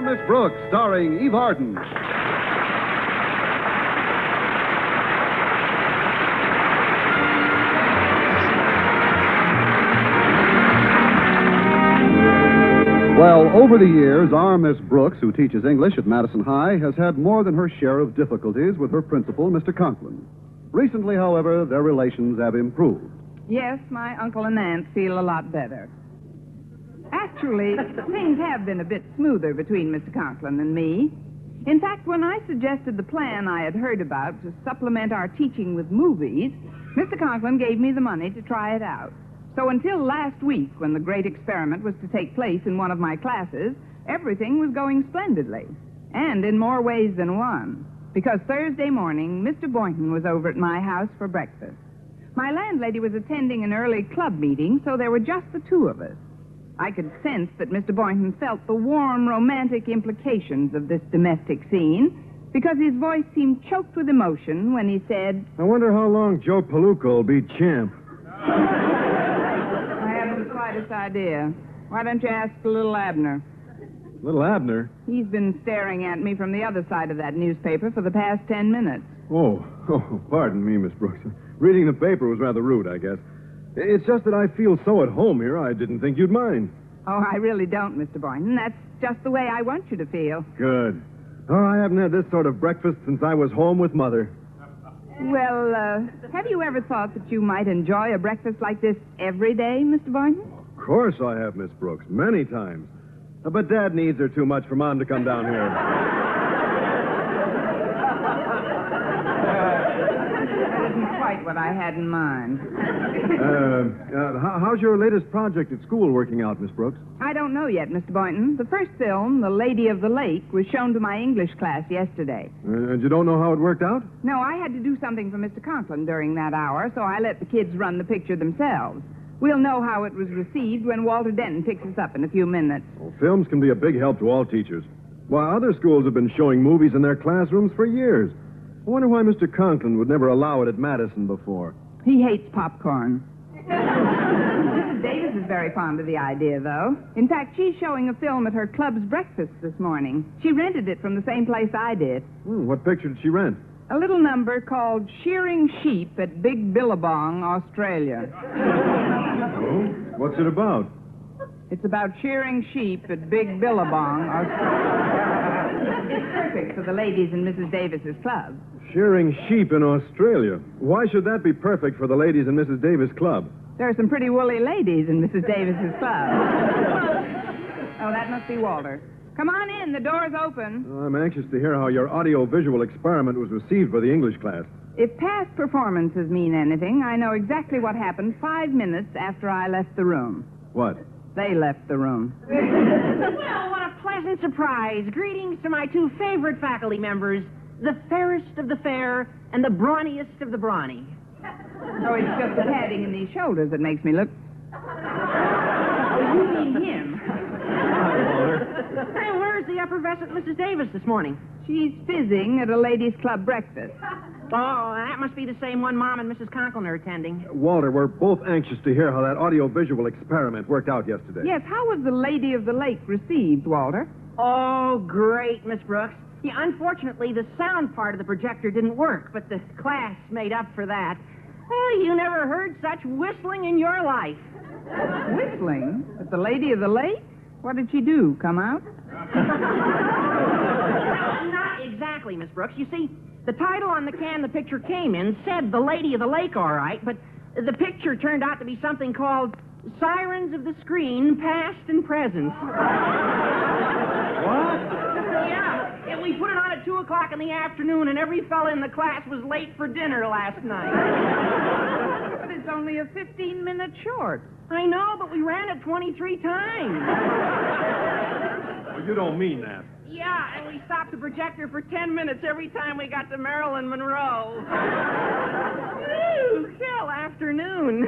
Miss Brooks, starring Eve Arden. Well, over the years, our Miss Brooks, who teaches English at Madison High, has had more than her share of difficulties with her principal, Mr. Conklin. Recently, however, their relations have improved. Yes, my uncle and aunt feel a lot better. Actually, things have been a bit smoother between Mr. Conklin and me. In fact, when I suggested the plan I had heard about to supplement our teaching with movies, Mr. Conklin gave me the money to try it out. So until last week, when the great experiment was to take place in one of my classes, everything was going splendidly. And in more ways than one. Because Thursday morning, Mr. Boynton was over at my house for breakfast. My landlady was attending an early club meeting, so there were just the two of us. I could sense that Mr. Boynton felt the warm, romantic implications of this domestic scene because his voice seemed choked with emotion when he said, I wonder how long Joe Palooka will be champ. I haven't the slightest idea. Why don't you ask little Abner? Little Abner? He's been staring at me from the other side of that newspaper for the past ten minutes. Oh, oh, pardon me, Miss Brooks. Reading the paper was rather rude, I guess. It's just that I feel so at home here, I didn't think you'd mind. Oh, I really don't, Mr. Boynton. That's just the way I want you to feel. Good. Oh, I haven't had this sort of breakfast since I was home with Mother. Well, uh, have you ever thought that you might enjoy a breakfast like this every day, Mr. Boynton? Of course I have, Miss Brooks, many times. But Dad needs her too much for Mom to come down here. That isn't quite what I had in mind. Uh, uh, how, how's your latest project at school working out, Miss Brooks? I don't know yet, Mr. Boynton. The first film, The Lady of the Lake, was shown to my English class yesterday. Uh, and you don't know how it worked out? No, I had to do something for Mr. Conklin during that hour, so I let the kids run the picture themselves. We'll know how it was received when Walter Denton picks us up in a few minutes. Well, films can be a big help to all teachers. Why, other schools have been showing movies in their classrooms for years. I wonder why Mr. Conklin would never allow it at Madison before. He hates popcorn. Mrs. Davis is very fond of the idea, though. In fact, she's showing a film at her club's breakfast this morning. She rented it from the same place I did. Hmm, what picture did she rent? A little number called Shearing Sheep at Big Billabong, Australia. Oh? What's it about? It's about shearing sheep at Big Billabong, Australia. It's perfect for the ladies in Mrs. Davis's club. Shearing sheep in Australia. Why should that be perfect for the ladies in Mrs. Davis Club? There are some pretty woolly ladies in Mrs. Davis's club. oh, that must be Walter. Come on in. The door's open. I'm anxious to hear how your audio-visual experiment was received by the English class. If past performances mean anything, I know exactly what happened five minutes after I left the room. What? They left the room. Well, what a pleasant surprise. Greetings to my two favorite faculty members, the fairest of the fair and the brawniest of the brawny. So oh, it's just the padding in these shoulders that makes me look. Oh, you mean him? Hey, where's the effervescent Mrs. Davis this morning? She's fizzing at a ladies' club breakfast. Oh, that must be the same one Mom and Mrs. Conklin are attending. Walter, we're both anxious to hear how that audio-visual experiment worked out yesterday. Yes, how was the Lady of the Lake received, Walter? Oh, great, Miss Brooks. Yeah, unfortunately, the sound part of the projector didn't work, but the class made up for that. Oh, you never heard such whistling in your life. Whistling? At the Lady of the Lake? What did she do? Come out? no, Not exactly, Miss Brooks. You see, the title on the can the picture came in said The Lady of the Lake, all right, but the picture turned out to be something called Sirens of the Screen, Past and Present. What? Yeah, and we put it on at 2 o'clock in the afternoon, and every fella in the class was late for dinner last night. But it's only a 15 minute short. I know, but we ran it 23 times. Well, you don't mean that. Yeah, and we stopped the projector for 10 minutes every time we got to Marilyn Monroe. Woo, hell afternoon.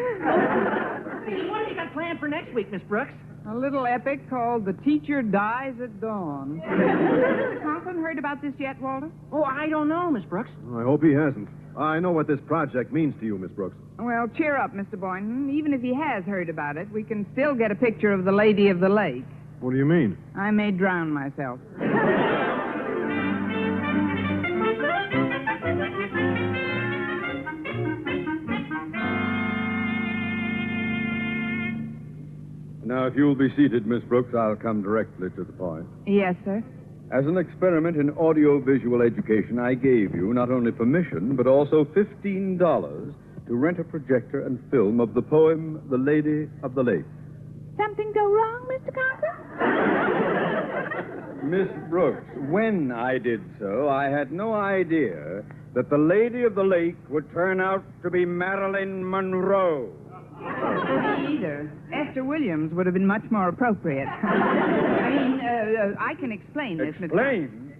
Hey, what have you got planned for next week, Miss Brooks? A little epic called The Teacher Dies at Dawn. Has Mr. Conklin heard about this yet, Walter? Oh, I don't know, Miss Brooks. Oh, I hope he hasn't. I know what this project means to you, Miss Brooks. Well, cheer up, Mr. Boynton. Even if he has heard about it, we can still get a picture of the Lady of the Lake. What do you mean? I may drown myself. Now, if you'll be seated, Miss Brooks, I'll come directly to the point. Yes, sir. As an experiment in audiovisual education, I gave you not only permission, but also $15 to rent a projector and film of the poem The Lady of the Lake. Something go wrong, Mr. Conklin? Miss Brooks, when I did so, I had no idea that the Lady of the Lake would turn out to be Marilyn Monroe. Either. Esther Williams would have been much more appropriate. I mean, uh, uh, I can explain this, Mr. Explain?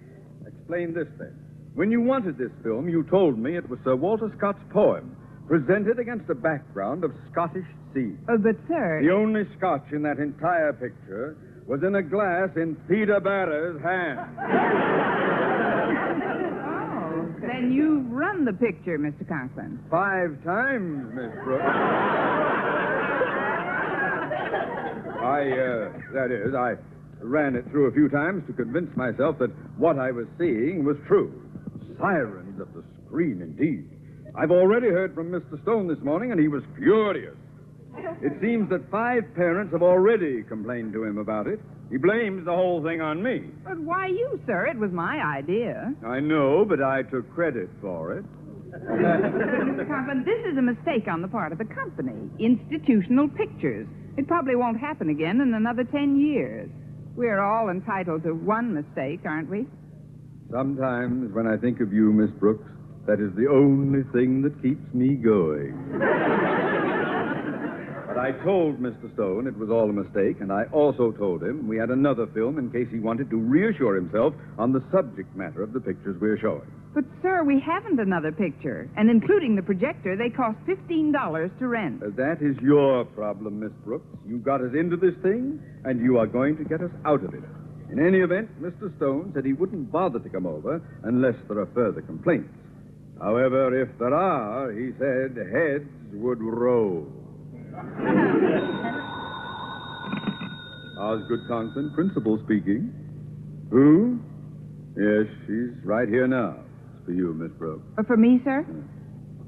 Explain this then. When you wanted this film, you told me it was Sir Walter Scott's poem, presented against a background of Scottish sea. Uh, but, sir. The only scotch in that entire picture was in a glass in Peter Barrer's hand. Oh, then you've run the picture, Mr. Conklin. Five times, Miss Brooks. I, uh, that is, I ran it through a few times to convince myself that what I was seeing was true. Sirens of the screen, indeed. I've already heard from Mr. Stone this morning, and he was furious. It seems that five parents have already complained to him about it. He blames the whole thing on me. But why you, sir? It was my idea. I know, but I took credit for it. Mr. Conklin, this is a mistake on the part of the company. Institutional pictures. It probably won't happen again in another ten years. We're all entitled to one mistake, aren't we? Sometimes when I think of you, Miss Brooks, that is the only thing that keeps me going. but I told Mr. Stone it was all a mistake, and I also told him we had another film in case he wanted to reassure himself on the subject matter of the pictures we're showing. But, sir, we haven't another picture. And including the projector, they cost $15 to rent. Uh, that is your problem, Miss Brooks. You got us into this thing, and you are going to get us out of it. In any event, Mr. Stone said he wouldn't bother to come over unless there are further complaints. However, if there are, he said heads would roll. Osgood Conklin, principal speaking. Who? Yes, she's right here now. It's for you, Miss Brooks. Uh, for me, sir?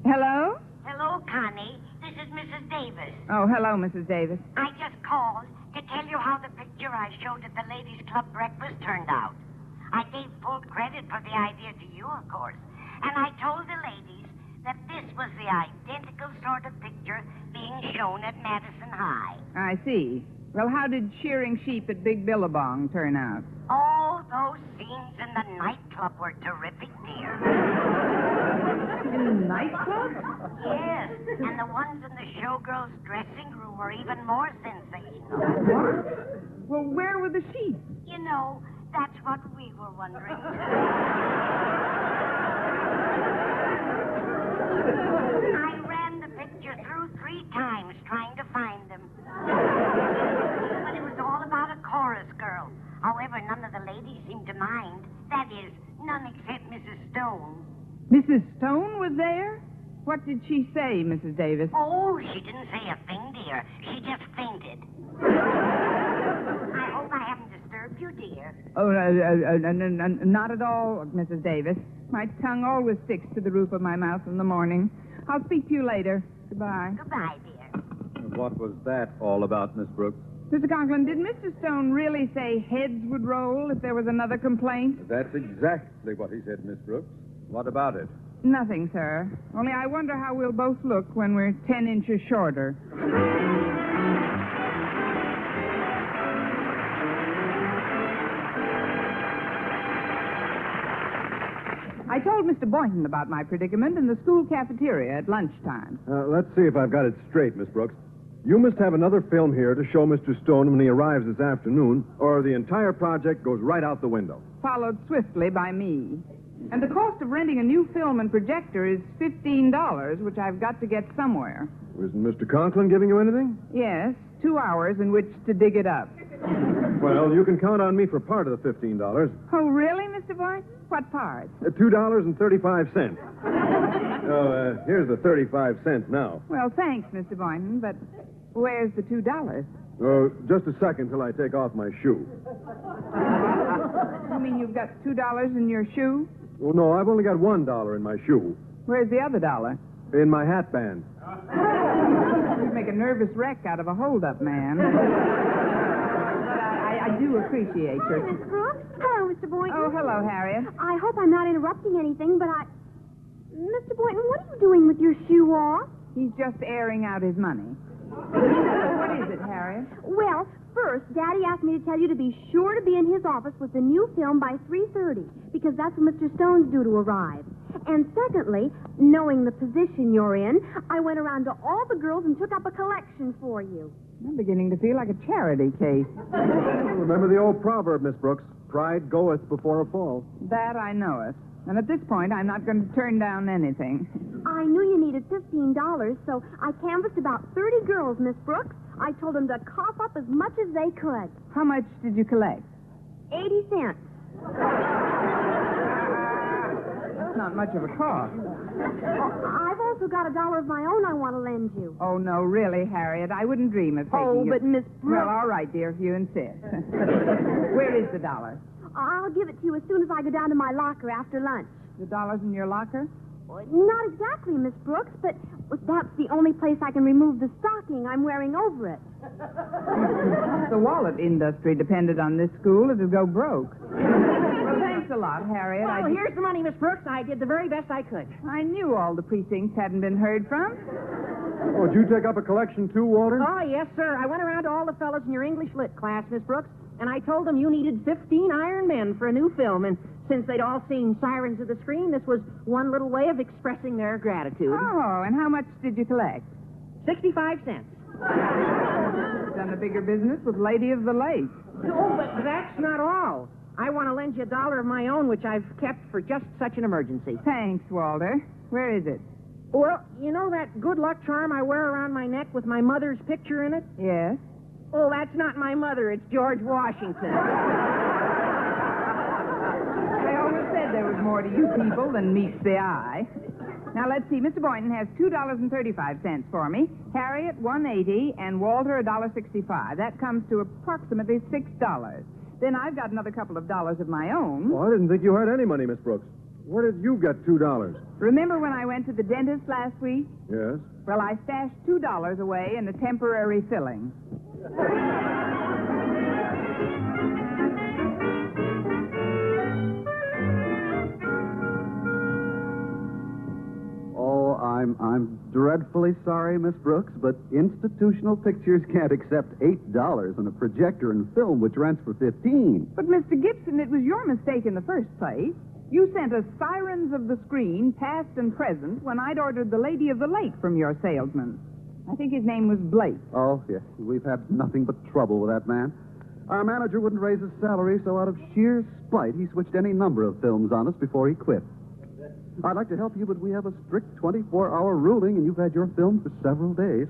Hello? Hello, Connie. This is Mrs. Davis. Oh, hello, Mrs. Davis. I just called to tell you how the picture I showed at the ladies' club breakfast turned out. I gave full credit for the idea to you, of course. And I told the ladies that this was the identical sort of picture being shown at Madison High. I see. Well, how did shearing sheep at Big Billabong turn out? All those scenes in the nightclub were terrific, dear. In the nightclub? Yes, and the ones in the showgirls' dressing room were even more sensational. What? Well, where were the sheep? You know, that's what we were wondering. I ran the picture through three times trying to find them. But it was all about a chorus girl. However, none of the ladies seemed to mind. That is, none except Mrs. Stone. Mrs. Stone was there? What did she say, Mrs. Davis? Oh, she didn't say a thing, dear. She just fainted. I hope I haven't you, dear. Oh, uh, uh, uh, n- n- n- not at all, Mrs. Davis. My tongue always sticks to the roof of my mouth in the morning. I'll speak to you later. Goodbye. Goodbye, dear. What was that all about, Miss Brooks? Mr. Conklin, did Mr. Stone really say heads would roll if there was another complaint? That's exactly what he said, Miss Brooks. What about it? Nothing, sir. Only I wonder how we'll both look when we're ten inches shorter. I told Mr. Boynton about my predicament in the school cafeteria at lunchtime. Uh, let's see if I've got it straight, Miss Brooks. You must have another film here to show Mr. Stone when he arrives this afternoon, or the entire project goes right out the window. Followed swiftly by me. And the cost of renting a new film and projector is $15, which I've got to get somewhere. Isn't Mr. Conklin giving you anything? Yes, two hours in which to dig it up. Well, you can count on me for part of the $15. Oh, really, Mr. Boynton? What part? Uh, $2.35. oh, uh, here's the 35 cents now. Well, thanks, Mr. Boynton, but where's the $2? Oh, just a second till I take off my shoe. You mean you've got $2 in your shoe? Oh, no, I've only got $1 in my shoe. Where's the other dollar? In my hat band. You'd make a nervous wreck out of a holdup man. I, I, I do appreciate Hi, your. Miss Brooks. Hello, Mr. Boynton. Oh, hello, Harriet. I hope I'm not interrupting anything, but I. Mr. Boynton, what are you doing with your shoe off? He's just airing out his money. what is it, Harriet? Well, first, Daddy asked me to tell you to be sure to be in his office with the new film by 3.30, because that's when Mr. Stone's due to arrive. And secondly, knowing the position you're in, I went around to all the girls and took up a collection for you. I'm beginning to feel like a charity case. Remember the old proverb, Miss Brooks. Pride goeth before a fall. That I know it. And at this point, I'm not going to turn down anything. I knew you needed $15, so I canvassed about 30 girls, Miss Brooks. I told them to cough up as much as they could. How much did you collect? 80 cents. That's not much of a cost. I've also got a dollar of my own I want to lend you. Oh, no, really, Harriet. I wouldn't dream of taking Oh, you- but Miss Brooks... Well, all right, dear, if you insist. Where is the dollar? I'll give it to you as soon as I go down to my locker after lunch. The dollar's in your locker? Not exactly, Miss Brooks, but that's the only place I can remove the stocking I'm wearing over it. The wallet industry depended on this school, it'd go broke. Well, thanks a lot, Harriet. Well, I, here's the money, Miss Brooks. I did the very best I could. I knew all the precincts hadn't been heard from. Oh, did you take up a collection too, Walter? Oh, yes, sir. I went around to all the fellows in your English lit class, Miss Brooks, and I told them you needed 15 Iron Men for a new film. And since they'd all seen Sirens of the Screen, this was one little way of expressing their gratitude. Oh, and how much did you collect? 65 cents. Done a bigger business with Lady of the Lake. Oh, but that's not all. I want to lend you a dollar of my own, which I've kept for just such an emergency. Thanks, Walter. Where is it? Well, you know that good luck charm I wear around my neck with my mother's picture in it? Yes. Oh, that's not my mother. It's George Washington. I always said there was more to you people than meets the eye. Now let's see. Mr. Boynton has two dollars and thirty-five cents for me. Harriet one eighty, and Walter a dollar sixty-five. That comes to approximately six dollars. Then I've got another couple of dollars of my own. Oh, I didn't think you had any money, Miss Brooks. Where did you get $2? Remember when I went to the dentist last week? Yes. Well, I stashed two dollars away in a temporary filling. I'm I'm dreadfully sorry, Miss Brooks, but institutional pictures can't accept eight dollars on a projector and film which rents for fifteen. But, Mr. Gibson, it was your mistake in the first place. You sent us Sirens of the Screen, past and present, when I'd ordered The Lady of the Lake from your salesman. I think his name was Blake. Oh, yes, we've had nothing but trouble with that man. Our manager wouldn't raise his salary, so out of sheer spite, he switched any number of films on us before he quit. I'd like to help you, but we have a strict 24-hour ruling, and you've had your film for several days.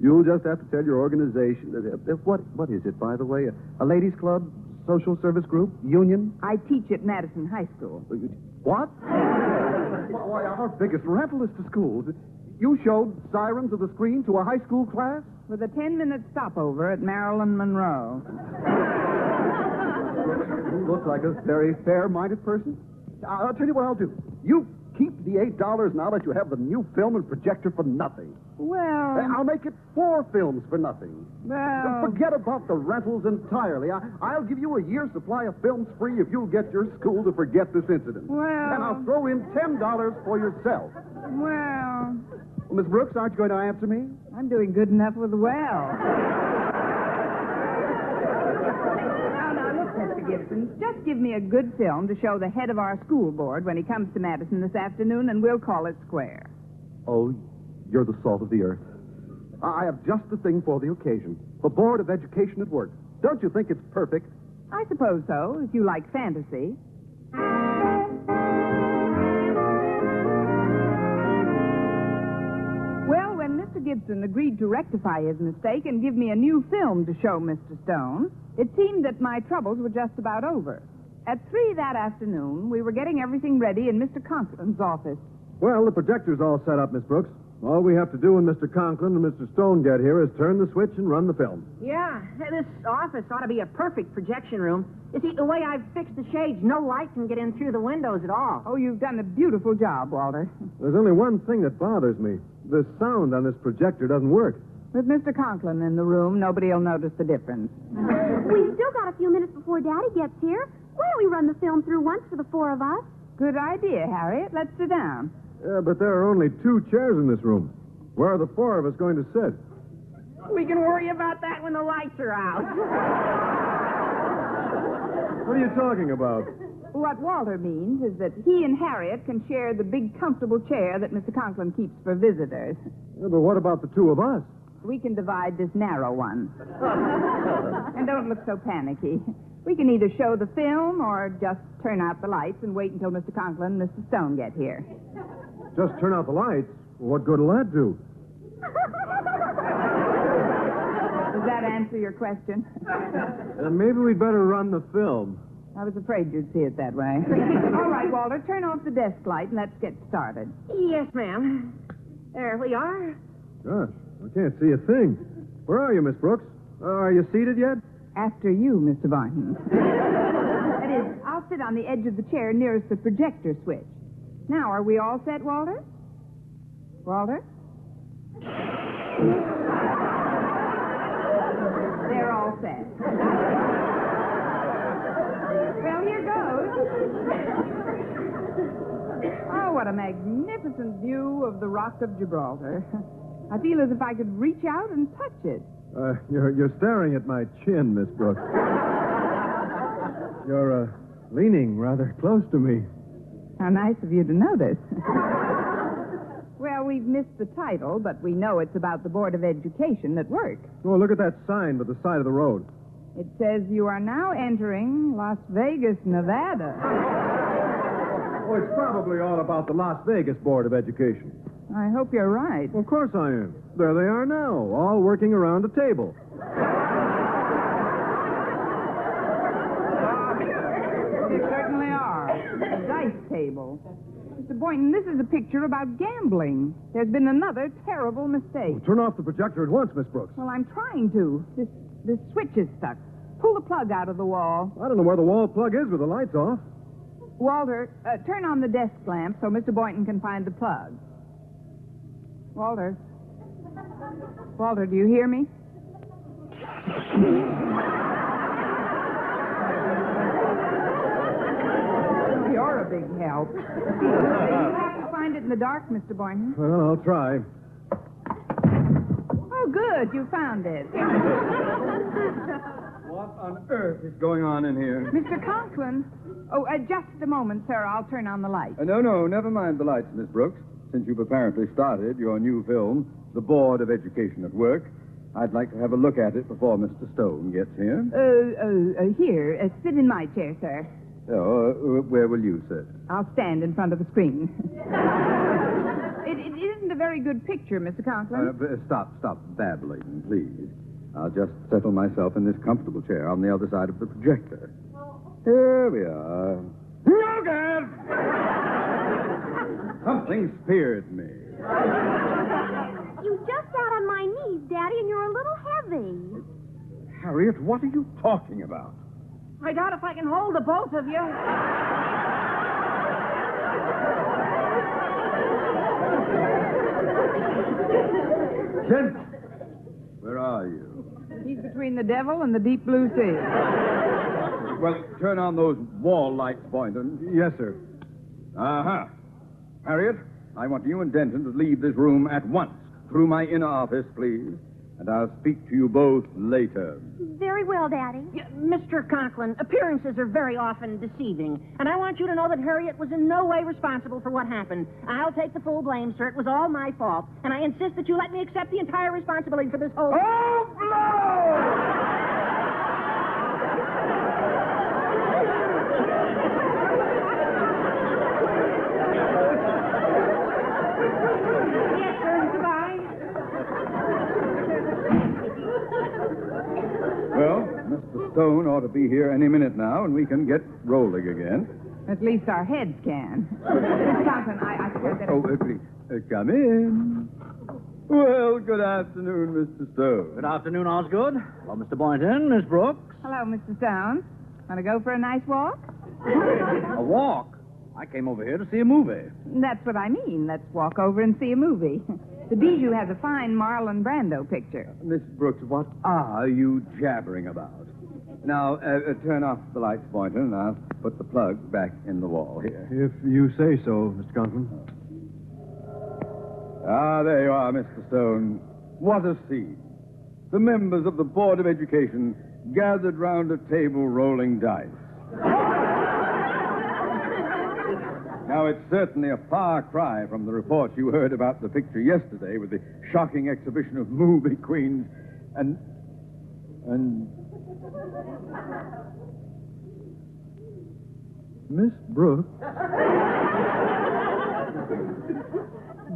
You'll just have to tell your organization. uh, uh, What What is it, by the way? A, a ladies' club, social service group, union? I teach at Madison High School. What? Why, our biggest rental is to schools. You showed Sirens of the Screen to a high school class? With a 10-minute stopover at Marilyn Monroe. You look like a very fair-minded person. I'll tell you what I'll do. You keep $68 now that you have the new film and projector for nothing. Well, I'll make it four films for nothing. well. Forget about the rentals entirely. I, I'll give you a year's supply of films free if you'll get your school to forget this incident. Well- And I'll throw in $10 for yourself. Well, Well, Miss Brooks, aren't you going to answer me? I'm doing good enough with well. now, now, look, Mr. Gibson, just give me a good film to show the head of our school board when he comes to Madison this afternoon, and we'll call it square. Oh, you're the salt of the earth. I I have just the thing for the occasion. The Board of Education at work. Don't you think it's perfect? I suppose so, if you like fantasy. Well, when Mr. Gibson agreed to rectify his mistake and give me a new film to show Mr. Stone, it seemed that my troubles were just about over. At three that afternoon, we were getting everything ready in Mr. Conklin's office. Well, the projector's all set up, Miss Brooks. All we have to do when Mr. Conklin and Mr. Stone get here is turn the switch and run the film. Yeah, this office ought to be a perfect projection room. You see, the way I've fixed the shades, no light can get in through the windows at all. Oh, you've done a beautiful job, Walter. There's only one thing that bothers me. The sound on this projector doesn't work. With Mr. Conklin in the room, nobody'll notice the difference. We've still got a few minutes before Daddy gets here. Why don't we run the film through once for the four of us? Good idea, Harriet. Let's sit down. Yeah, but there are only two chairs in this room. Where are the four of us going to sit? We can worry about that when the lights are out. What are you talking about? What Walter means is that he and Harriet can share the big, comfortable chair that Mr. Conklin keeps for visitors. Yeah, but what about the two of us? We can divide this narrow one. and don't look so panicky. We can either show the film or just turn out the lights and wait until Mr. Conklin and Mr. Stone get here. Just turn out the lights. What good will that do? Does that answer your question? Uh, maybe we'd better run the film. I was afraid you'd see it that way. All right, Walter, turn off the desk light and let's get started. yes, ma'am. There we are. Gosh, I can't see a thing. Where are you, Miss Brooks? Uh, are you seated yet? After you, Mr. Boynton. that is, I'll sit on the edge of the chair nearest the projector switch. Now, are we all set, Walter? Walter? They're all set. well, here goes. Oh, what a magnificent view of the Rock of Gibraltar. I feel as if I could reach out and touch it. Uh, you're, you're staring at my chin, Miss Brooks. You're uh, leaning rather close to me. How nice of you to notice. well, we've missed the title, but we know it's about the Board of Education at work. Oh, look at that sign by the side of the road. It says you are now entering Las Vegas, Nevada. Oh, it's probably all about the Las Vegas Board of Education. I hope you're right. Well, of course I am. There they are now, all working around a table. They certainly are. A dice table. Mr. Boynton, this is a picture about gambling. There's been another terrible mistake. Turn off the projector at once, Miss Brooks. Well, I'm trying to. This this switch is stuck. Pull the plug out of the wall. I don't know where the wall plug is with the lights off. Walter, uh, turn on the desk lamp so Mr. Boynton can find the plug. Walter. Walter, do you hear me? You're a big help. you have to find it in the dark, Mr. Boynton. Well, I'll try. Oh, good. You found it. What on earth is going on in here? Mr. Conklin. Oh, uh, just a moment, sir. I'll turn on the light. Uh, no, no, never mind the lights, Miss Brooks. Since you've apparently started your new film, The Board of Education at Work, I'd like to have a look at it before Mr. Stone gets here. Uh, uh, uh here. Uh, sit in my chair, sir. Oh, uh, where will you sit? I'll stand in front of the screen. it, it isn't a very good picture, Mr. Conklin. Uh, b- stop, stop babbling, please. I'll just settle myself in this comfortable chair on the other side of the projector. Here we are. Logan! Something speared me. You just sat on my knees, Daddy, and you're a little heavy. Harriet, what are you talking about? I doubt if I can hold the both of you. Gent, where are you? He's between the devil and the deep blue sea. Well, turn on those wall lights, Boynton. Yes, sir. Uh-huh. Harriet, I want you and Denton to leave this room at once. Through my inner office, please. And I'll speak to you both later. Very well, Daddy. Yeah, Mr. Conklin, appearances are very often deceiving. And I want you to know that Harriet was in no way responsible for what happened. I'll take the full blame, sir. It was all my fault. And I insist that you let me accept the entire responsibility for this whole. Oh, blow! Yes, sir. Goodbye. Well, Mr. Stone ought to be here any minute now, and we can get rolling again. At least our heads can. Miss Conklin, I, I suppose that... Oh, uh, please, uh, come in. Well, good afternoon, Mr. Stone. Good afternoon, Osgood. Hello, Mr. Boynton, Miss Brooks. Hello, Mr. Stone. Want to go for a nice walk? A walk. I came over here to see a movie. That's what I mean. Let's walk over and see a movie. The Bijou has a fine Marlon Brando picture. Miss Brooks, what are you jabbering about? Now, uh, uh, turn off the lights, Boynton, and I'll put the plug back in the wall here. If you say so, Mr. Conklin. Ah, there you are, Mr. Stone. What a scene. The members of the Board of Education gathered round a table rolling dice. now, it's certainly a far cry from the reports you heard about the picture yesterday with the shocking exhibition of movie queens and. and. Miss Brooks?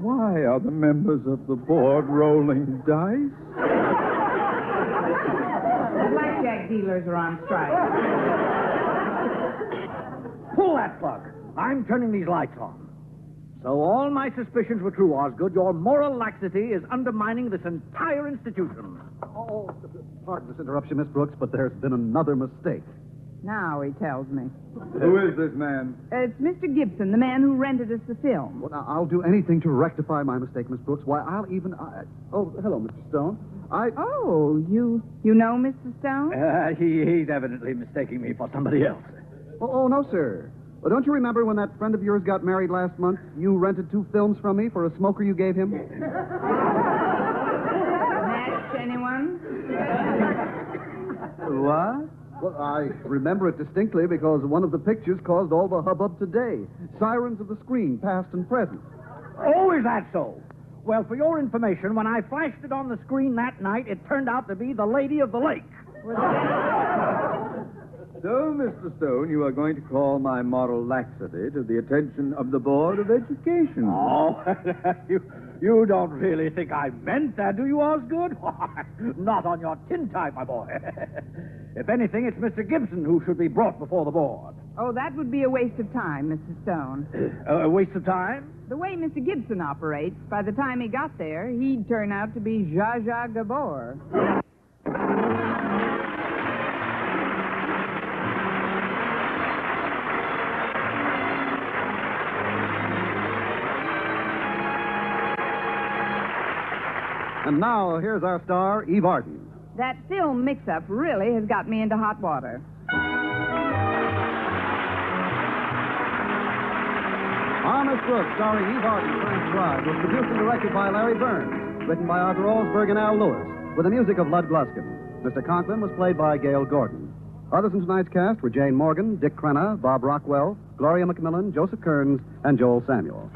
Why are the members of the board rolling dice? The blackjack dealers are on strike. Pull that plug. I'm turning these lights on. So all my suspicions were true, Osgood. Your moral laxity is undermining this entire institution. Oh, pardon this interruption, Miss Brooks, but there's been another mistake. Now he tells me. Who is this man? Uh, it's Mr. Gibson, the man who rented us the film. Well, now, I'll do anything to rectify my mistake, Miss Brooks. Why, I'll even. I... Oh, hello, Mr. Stone. I. Oh, you you know Mr. Stone? Uh, he, he's evidently mistaking me for somebody else. Oh, oh, no, sir. Well, don't you remember when that friend of yours got married last month? You rented two films from me for a smoker you gave him? Match anyone? What? Well, I remember it distinctly because one of the pictures caused all the hubbub today. Sirens of the screen, past and present. Oh, is that so? Well, for your information, when I flashed it on the screen that night, it turned out to be the Lady of the Lake. So, Mr. Stone, you are going to call my moral laxity to the attention of the Board of Education. Oh, you, you don't really think I meant that, do you, Osgood? Not on your tin type, my boy. if anything, it's Mr. Gibson who should be brought before the board. Oh, that would be a waste of time, Mr. Stone. a waste of time? The way Mr. Gibson operates, by the time he got there, he'd turn out to be Zsa Zsa Gabor. And now, here's our star, Eve Arden. That film mix-up really has got me into hot water. Our Miss Brooks, starring Eve Arden, Frank Bride, was produced and directed by Larry Berns, written by Arthur Alsberg and Al Lewis, with the music of Lud Gluskin. Mr. Conklin was played by Gale Gordon. Others in tonight's cast were Jane Morgan, Dick Crenna, Bob Rockwell, Gloria McMillan, Joseph Kearns, and Joel Samuel.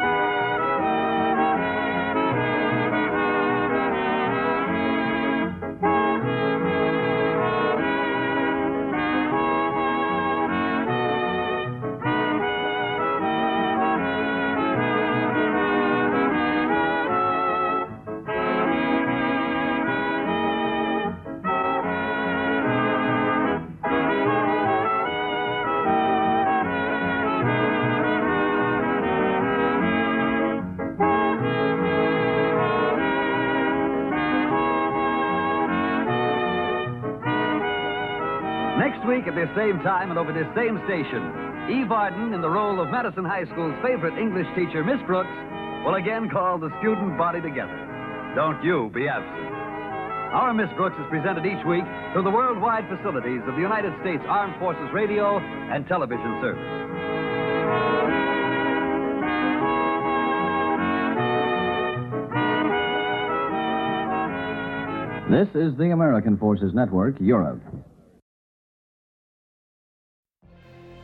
Next week at this same time and over this same station, Eve Arden in the role of Madison High School's favorite English teacher, Miss Brooks, will again call the student body together. Don't you be absent. Our Miss Brooks is presented each week through the worldwide facilities of the United States Armed Forces Radio and Television Service. This is the American Forces Network, Europe.